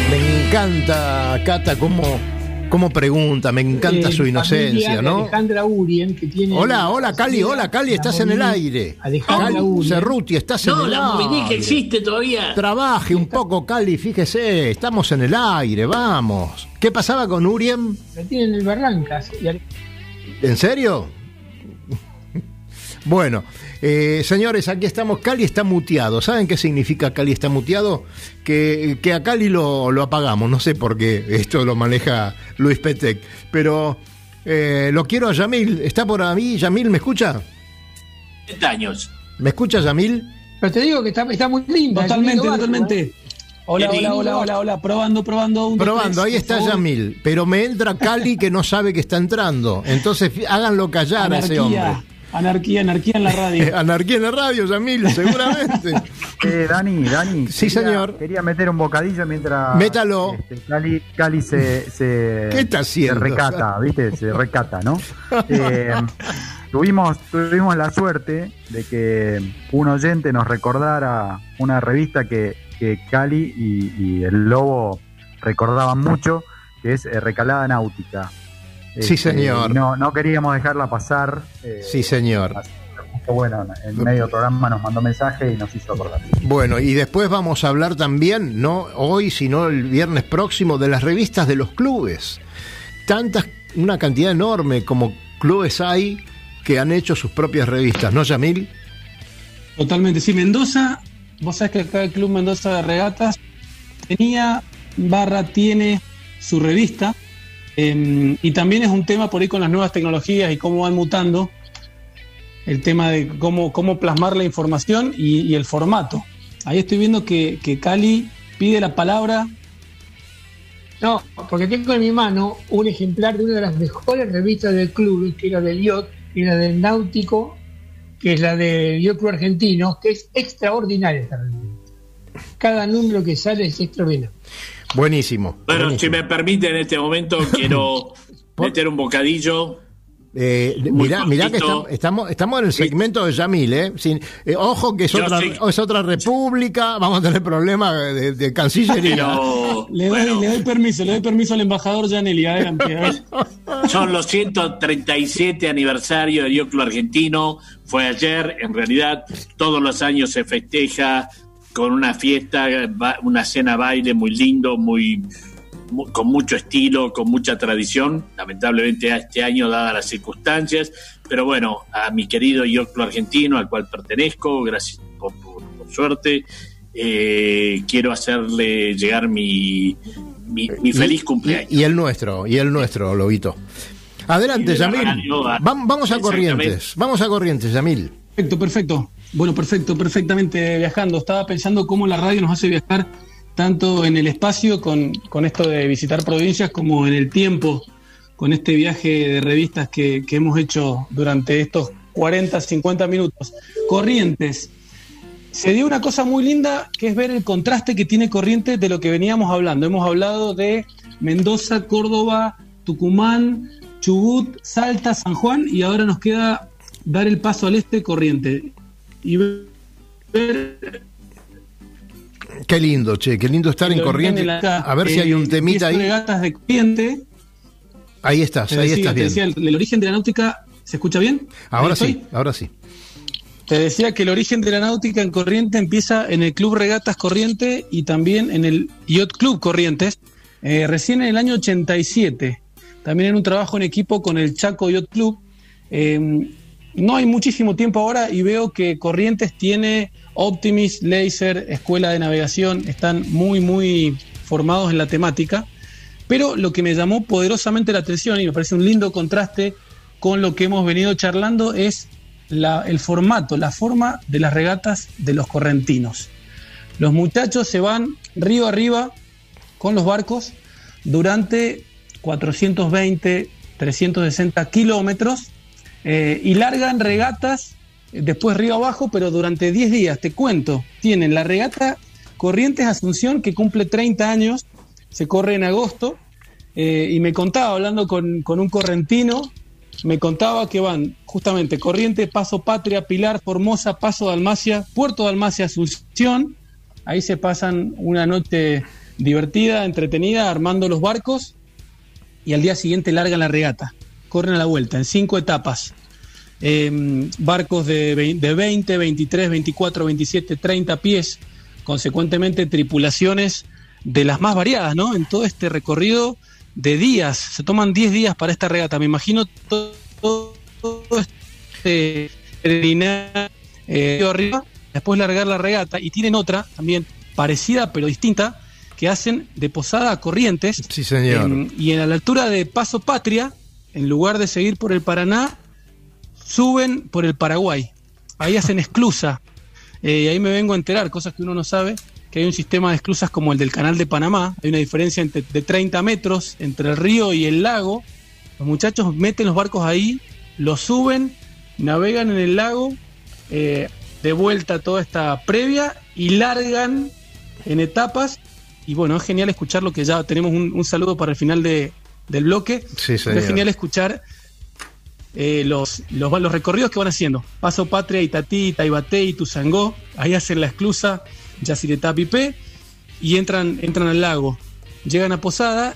Me encanta, Cata, cómo, cómo pregunta, me encanta Eh, su inocencia, ¿no? Alejandra Urien, que tiene. Hola, hola, Cali, hola, Cali, estás en el aire. Alejandra Cali Urien. Cerruti, estás en No, el la Mobinique aire. existe todavía. Trabaje un poco, Cali, fíjese, estamos en el aire, vamos. ¿Qué pasaba con Urien? La tiene en el Barrancas. y ¿En serio? Bueno, eh, señores, aquí estamos. Cali está muteado. ¿Saben qué significa Cali está muteado? Que, que a Cali lo, lo apagamos. No sé por qué. Esto lo maneja Luis Petec. Pero eh, lo quiero a Yamil. ¿Está por ahí? Yamil, ¿me escucha? 70 años. ¿Me escucha Yamil? Pero te digo que está, está muy linda. Totalmente, totalmente. ¿eh? Hola, hola, hola, hola, hola. Probando, probando. Un, Probando, tres, ahí está favor. Yamil. Pero me entra Cali que no sabe que está entrando. Entonces háganlo callar a ese hombre. Anarquía, anarquía, en la radio. [laughs] Anarquía en la radio, Yamil, seguramente. [laughs] Eh, Dani, Dani. Sí, quería- señor. Quería meter un bocadillo mientras. Métalo. este, Cali, Cali se, se. ¿Qué está haciendo? Se recata, ¿viste? Se recata, ¿no? [laughs] Eh, tuvimos, tuvimos la suerte de que un oyente nos recordara una revista que, que Cali y, y el Lobo recordaban mucho, que es eh, Recalada Náutica. Sí, Este, señor. No, no queríamos dejarla pasar. eh, Sí, señor. así que justo, bueno, en medio del programa nos mandó mensaje y nos hizo acordar. Bueno, y después vamos a hablar también, no hoy, sino el viernes próximo, de las revistas de los clubes. Tantas, una cantidad enorme como clubes hay que han hecho sus propias revistas, ¿no, Yamil? Totalmente. Sí, Mendoza, vos sabés que acá el Club Mendoza de Regatas tenía, barra, tiene su revista. Eh, y también es un tema por ahí con las nuevas tecnologías y cómo van mutando. El tema de cómo, cómo plasmar la información y, el formato. Ahí estoy viendo que, que Cali pide la palabra. No, porque tengo en mi mano un ejemplar de una de las mejores revistas del club, que era del IOT, que era del Náutico, que es la del IOT Club Argentino, que es extraordinaria esta revista. Cada número que sale es extraordinario. Buenísimo. Bueno, buenísimo. si me permite, en este momento quiero [laughs] meter un bocadillo. Eh, mirá, mirá que estamos, estamos, estamos en el segmento de Yamil, ¿eh? Sin- eh, ojo que es Yo otra, sí. es otra república, vamos a tener problemas de, de Cancillería. Pero [laughs] Le doy, bueno, le doy permiso, le doy permiso al embajador Janelli. Adelante. [laughs] son los 137 aniversario del Club Argentino. Fue ayer, en realidad, todos los años se festeja con una fiesta, una cena baile muy lindo, muy, mu- con mucho estilo, con mucha tradición. Lamentablemente a este año, dadas las circunstancias, pero bueno, a mi querido Club Argentino, al cual pertenezco, gracias por, por- por suerte, eh, quiero hacerle llegar mi, mi, mi feliz Y- cumpleaños. Y, y el nuestro, y el nuestro, Lobito. Adelante, Yamil. radio, vamos a. Corrientes, vamos a Corrientes, Yamil. Perfecto, perfecto. Bueno, perfecto, perfectamente viajando. Estaba pensando cómo la radio nos hace viajar tanto en el espacio con, con esto de visitar provincias como en el tiempo con este viaje de revistas que, que hemos hecho durante estos 40, 50 minutos. Corrientes. Se dio una cosa muy linda que es ver el contraste que tiene Corrientes de lo que veníamos hablando. Hemos hablado de Mendoza, Córdoba, Tucumán, Chubut, Salta, San Juan y ahora nos queda dar el paso al este corriente. Y ver Qué lindo, che, qué lindo estar en corriente. A ver si hay eh, un temita 10 ahí. regatas de corriente. Ahí estás, ahí decía, estás bien. decía, el, el origen de la náutica, ¿se escucha bien? Ahora estoy. sí, ahora sí. Te decía que el origen de la náutica en Corriente empieza en el Club Regatas Corriente y también en el Yacht Club Corrientes, eh, recién en el año 87. También en un trabajo en equipo con el Chaco Yacht Club. Eh, no hay muchísimo tiempo ahora y veo que Corrientes tiene Optimis, Laser, Escuela de Navegación, están muy, muy formados en la temática. Pero lo que me llamó poderosamente la atención y me parece un lindo contraste con lo que hemos venido charlando es el formato, la forma de las regatas de los correntinos. Los muchachos se van río arriba con los barcos durante 420, 360 kilómetros eh, y largan regatas eh, después río abajo, pero durante 10 días, te cuento, tienen la regata Corrientes Asunción que cumple 30 años, se corre en agosto, eh, y me contaba, hablando con, con un correntino, me contaba que van justamente Corriente, Paso Patria, Pilar, Formosa, Paso Dalmacia, Puerto Dalmacia, Asunción. Ahí se pasan una noche divertida, entretenida, armando los barcos y al día siguiente largan la regata. Corren a la vuelta en cinco etapas. Eh, barcos de, vein- de 20, 23, 24, 27, 30 pies, consecuentemente tripulaciones de las más variadas, ¿no? En todo este recorrido de días, se toman 10 días para esta regata. Me imagino todo, todo este eh, arriba, después largar la regata y tienen otra también parecida pero distinta que hacen de Posada a Corrientes. Sí, señor. En- y en la altura de Paso Patria, en lugar de seguir por el Paraná, suben por el Paraguay. Ahí hacen esclusa. Eh, y ahí me vengo a enterar, cosas que uno no sabe, que hay un sistema de esclusas como el del Canal de Panamá. Hay una diferencia de 30 metros entre el río y el lago. Los muchachos meten los barcos ahí, los suben, navegan en el lago, eh, de vuelta toda esta previa y largan en etapas. Y bueno, es genial escuchar lo que ya tenemos un saludo para el final de- del bloque. Sí, Es señor. genial escuchar eh, los, los, los recorridos que van haciendo. Paso Patria, Itatí, Taibaté, Ituzangó. Ahí hacen la esclusa, Yacyretá, Pipé. Y entran, entran al lago. Llegan a Posada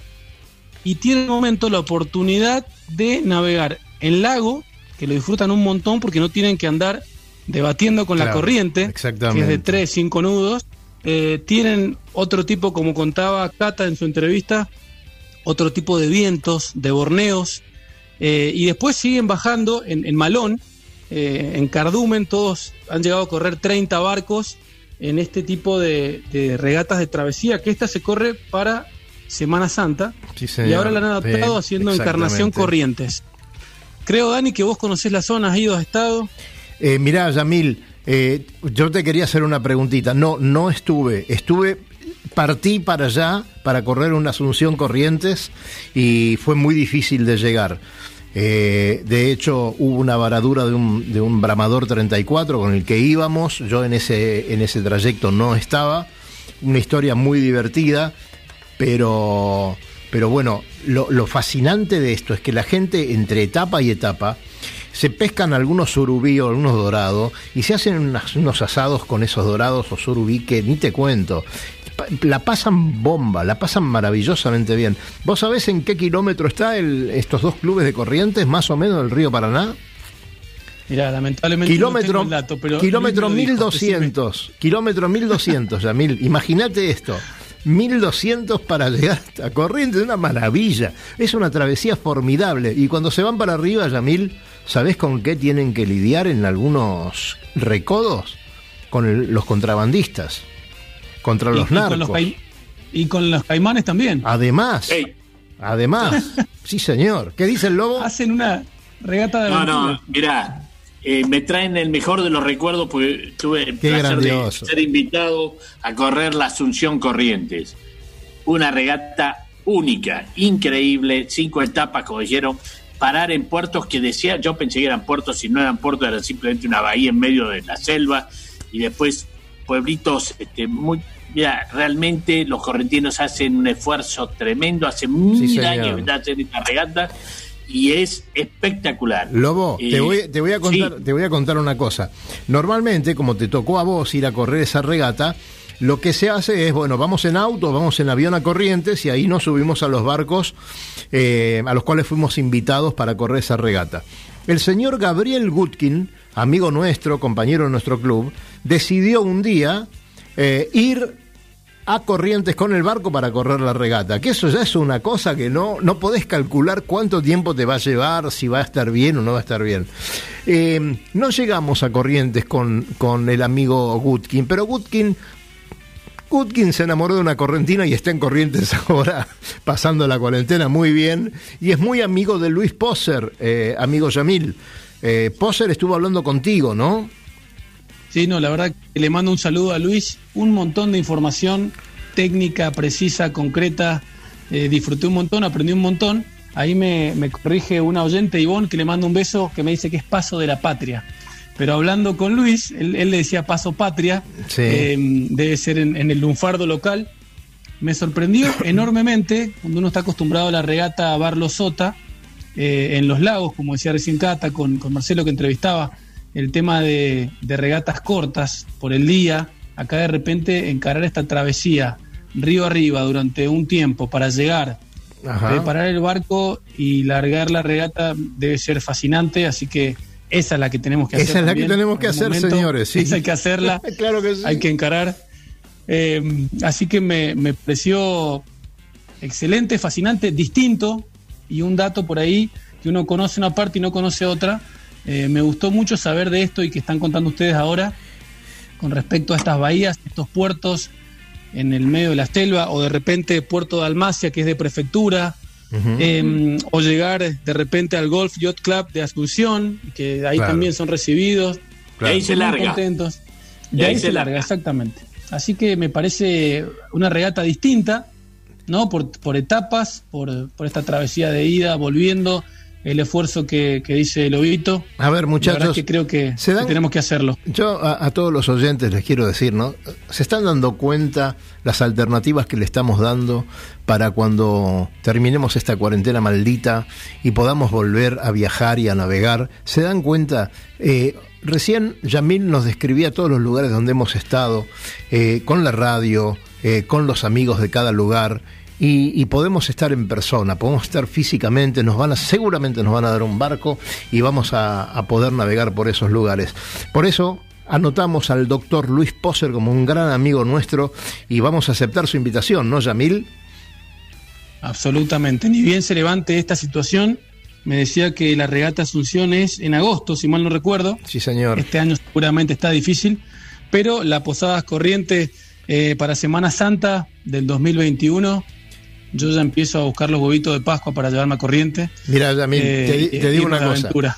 y tienen un momento la oportunidad de navegar en lago, que lo disfrutan un montón porque no tienen que andar debatiendo con la corriente, exactamente. que es de 3, 5 nudos. Eh, tienen otro tipo, como contaba Cata en su entrevista, otro tipo de vientos, de borneos, eh, y después siguen bajando en, en Malón, eh, en Cardumen, todos han llegado a correr 30 barcos en este tipo de, de regatas de travesía, que esta se corre para Semana Santa, Sí, y ahora la han adaptado Sí, haciendo Encarnación. Corrientes. Creo, Dani, que vos conocés la zona, has ido, has estado. Eh, mirá, Yamil, eh, yo te quería hacer una preguntita. No, no estuve. Estuve, partí para allá para correr una Asunción Corrientes y fue muy difícil de llegar. Eh, de hecho, hubo una varadura de un, de un Bramador 34 con el que íbamos. Yo en ese, en ese trayecto no estaba. Una historia muy divertida, pero, pero bueno, lo, lo fascinante de esto es que la gente entre etapa y etapa se pescan algunos surubí o algunos dorados y se hacen unos asados con esos dorados o surubí que ni te cuento. La pasan bomba, la pasan maravillosamente bien. ¿Vos sabés en qué kilómetro está el- estos dos clubes de corrientes, más o menos, del río Paraná? Mira, lamentablemente no Kilómetro, tengo el dato, pero kilómetro Luis me lo dijo, 1200. Kilómetro 1200, Yamil. Imagínate esto. 1200 para llegar a Corrientes, una maravilla. Es una travesía formidable. Y cuando se van para arriba, Yamil, ¿sabés con qué tienen que lidiar en algunos recodos? Con el- los contrabandistas, contra Y- los y, con los y con los caimanes también. Además, además, [laughs] sí señor. ¿Qué dice el lobo? Hacen una regata de No, aventura. no, mirá, eh, me traen el mejor de los recuerdos porque tuve el Qué placer de grandioso. ser invitado a correr la Asunción Corrientes. Una regata única, increíble, cinco etapas, como dijeron, parar en puertos que decía, yo pensé que eran puertos, si no eran puertos, era simplemente una bahía en medio de la selva, y después pueblitos este, muy Mira, realmente los correntinos hacen un esfuerzo tremendo, hace mil años que hacen esta regata y es espectacular. Lobo, Eh, te, voy, te voy a contar, sí. te voy a contar una cosa. Normalmente, como te tocó a vos ir a correr esa regata, lo que se hace es, bueno, vamos en auto, vamos en avión a Corrientes y ahí nos subimos a los barcos eh, a los cuales fuimos invitados para correr esa regata. El señor Gabriel Gutkin, amigo nuestro, compañero de nuestro club, decidió un día eh, ir a Corrientes con el barco para correr la regata. Que eso ya es una cosa que no, no podés calcular cuánto tiempo te va a llevar, si va a estar bien o no va a estar bien. Eh, no llegamos a Corrientes con, con el amigo Gutkin, pero Gutkin, se enamoró de una correntina y está en Corrientes [laughs] ahora, pasando la cuarentena muy bien. Y es muy amigo de Luis Poser, eh, amigo Yamil. Poser estuvo hablando contigo, ¿no? Sí, no, la verdad que le mando un saludo a Luis, un montón de información técnica, precisa, concreta, eh, disfruté un montón, aprendí un montón. Ahí me, me corrige una oyente, Ivonne, que le mando un beso, que me dice que es Paso de la Patria. Pero hablando con Luis, él, él le decía Paso Patria, Sí. eh, debe ser en, en el lunfardo local. Me sorprendió [coughs] enormemente cuando uno está acostumbrado a la regata a Barlo Sota, eh, en los lagos, como decía recién Cata, con, con Marcelo que entrevistaba, el tema de, de regatas cortas por el día, acá de repente encarar esta travesía río arriba durante un tiempo para llegar, Ajá. preparar el barco y largar la regata debe ser fascinante, así que esa es la que tenemos que hacer. Esa es la que tenemos en que hacer, momento. señores, sí. Esa [laughs] hay que hacerla, [laughs] claro que sí. hay que encarar. Eh, así que me, me pareció excelente, fascinante, distinto y un dato por ahí que uno conoce una parte y no conoce otra. Eh, me gustó mucho saber de esto y que están contando ustedes ahora con respecto a estas bahías, estos puertos en el medio de la selva o de repente Puerto de Almacia que es de prefectura. eh, o llegar de repente al Golf Yacht Club de Asunción, que ahí Claro. también son recibidos. De ahí se Son muy larga. contentos. De ahí, se larga, exactamente. Así que me parece una regata distinta, ¿no? Por, por etapas, por, por esta travesía de ida, volviendo, el esfuerzo que, que dice Lobito. A ver, La muchachos, es que creo que, se dan- que tenemos que hacerlo. Yo a, a todos los oyentes les quiero decir, ¿no? Se están dando cuenta las alternativas que le estamos dando para cuando terminemos esta cuarentena maldita y podamos volver a viajar y a navegar. ¿Se dan cuenta? Eh, recién Yamil nos describía todos los lugares donde hemos estado, eh, con la radio, eh, con los amigos de cada lugar. Y, y podemos estar en persona, podemos estar físicamente, nos van a, seguramente nos van a dar un barco y vamos a, a poder navegar por esos lugares. Por eso anotamos al doctor Luis Poser como un gran amigo nuestro y vamos a aceptar su invitación, ¿no, Yamil? Absolutamente. Ni bien se levante esta situación, me decía que la regata Asunción es en agosto, si mal no recuerdo. Sí, señor. Este año seguramente está difícil, pero la Posadas Corrientes eh, para Semana Santa del 2021, yo ya empiezo a buscar los huevitos de Pascua para llevarme a Corriente. Mira, Yamil, Eh, te, te digo una cosa. aventura.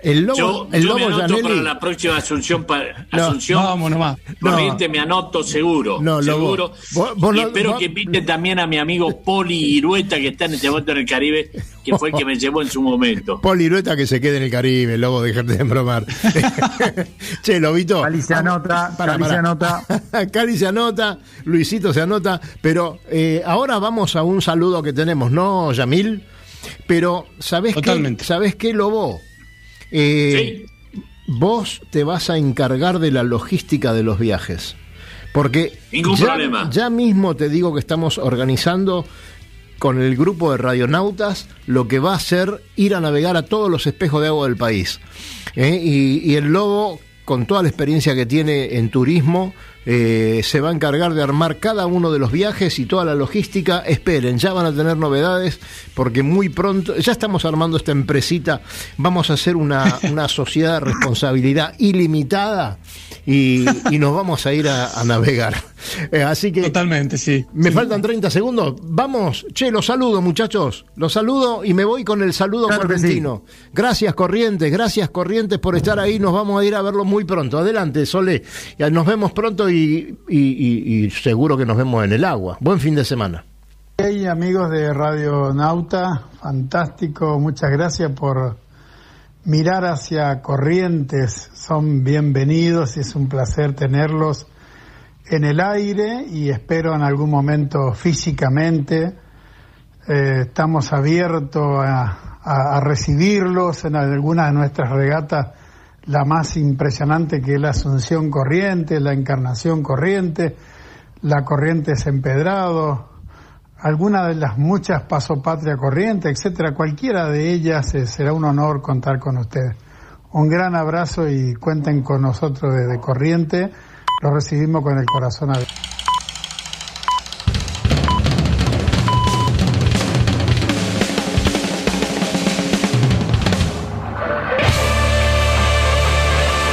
El lobo, Yo, el yo me lobo anoto Janelli- para la próxima Asunción. No, Asunción vamos nomás. Corriente me anoto seguro. No, seguro. Vos- vos y no- espero vos- que inviten también a mi amigo Poli Irueta, que está en este momento en el Caribe, que fue el que me llevó en su momento. [laughs] Polirueta que se quede en el Caribe, lobo, dejarte de bromar. [laughs] che, Lobito. Cali se anota, Cali se anota. [laughs] Cali se anota, Luisito se anota, pero eh, ahora vamos a un saludo que tenemos, ¿no, Yamil? Pero, ¿sabés qué? ¿Sabés qué, Lobo? Eh, Vos te vas a encargar de la logística de los viajes. Porque Ningún ya, problema. ya mismo te digo que estamos organizando con el grupo de radionautas lo que va a ser ir a navegar a todos los espejos de agua del país. ¿eh? Y, y el Lobo, con toda la experiencia que tiene en turismo, eh, se va a encargar de armar cada uno de los viajes y toda la logística. Esperen, ya van a tener novedades porque muy pronto, ya estamos armando esta empresita, vamos a hacer una, [laughs] una sociedad de responsabilidad ilimitada y, y nos vamos a ir a, a navegar. Eh, así que... Totalmente, sí. Me faltan 30 segundos. Vamos, che, los saludo, muchachos. Los saludo y me voy con el saludo Claro correntino. Gracias, Corrientes, gracias, Corrientes, por estar ahí. Nos vamos a ir a verlo muy pronto. Adelante, Sole. Ya Nos vemos pronto y, y- seguro que nos vemos en el agua. Buen fin de semana. Hey amigos de Radio Nauta, fantástico, muchas gracias por mirar hacia Corrientes, son bienvenidos y es un placer tenerlos en el aire y espero en algún momento físicamente. Eh, estamos abiertos a, a, a recibirlos en algunas de nuestras regatas, la más impresionante que es la Asunción Corriente, la Encarnación Corriente, la Corrientes Empedrado, alguna de las muchas Paso Patria Corriente, etcétera, cualquiera de ellas eh, será un honor contar con ustedes. Un gran abrazo y cuenten con nosotros desde Corriente. Lo recibimos con el corazón abierto.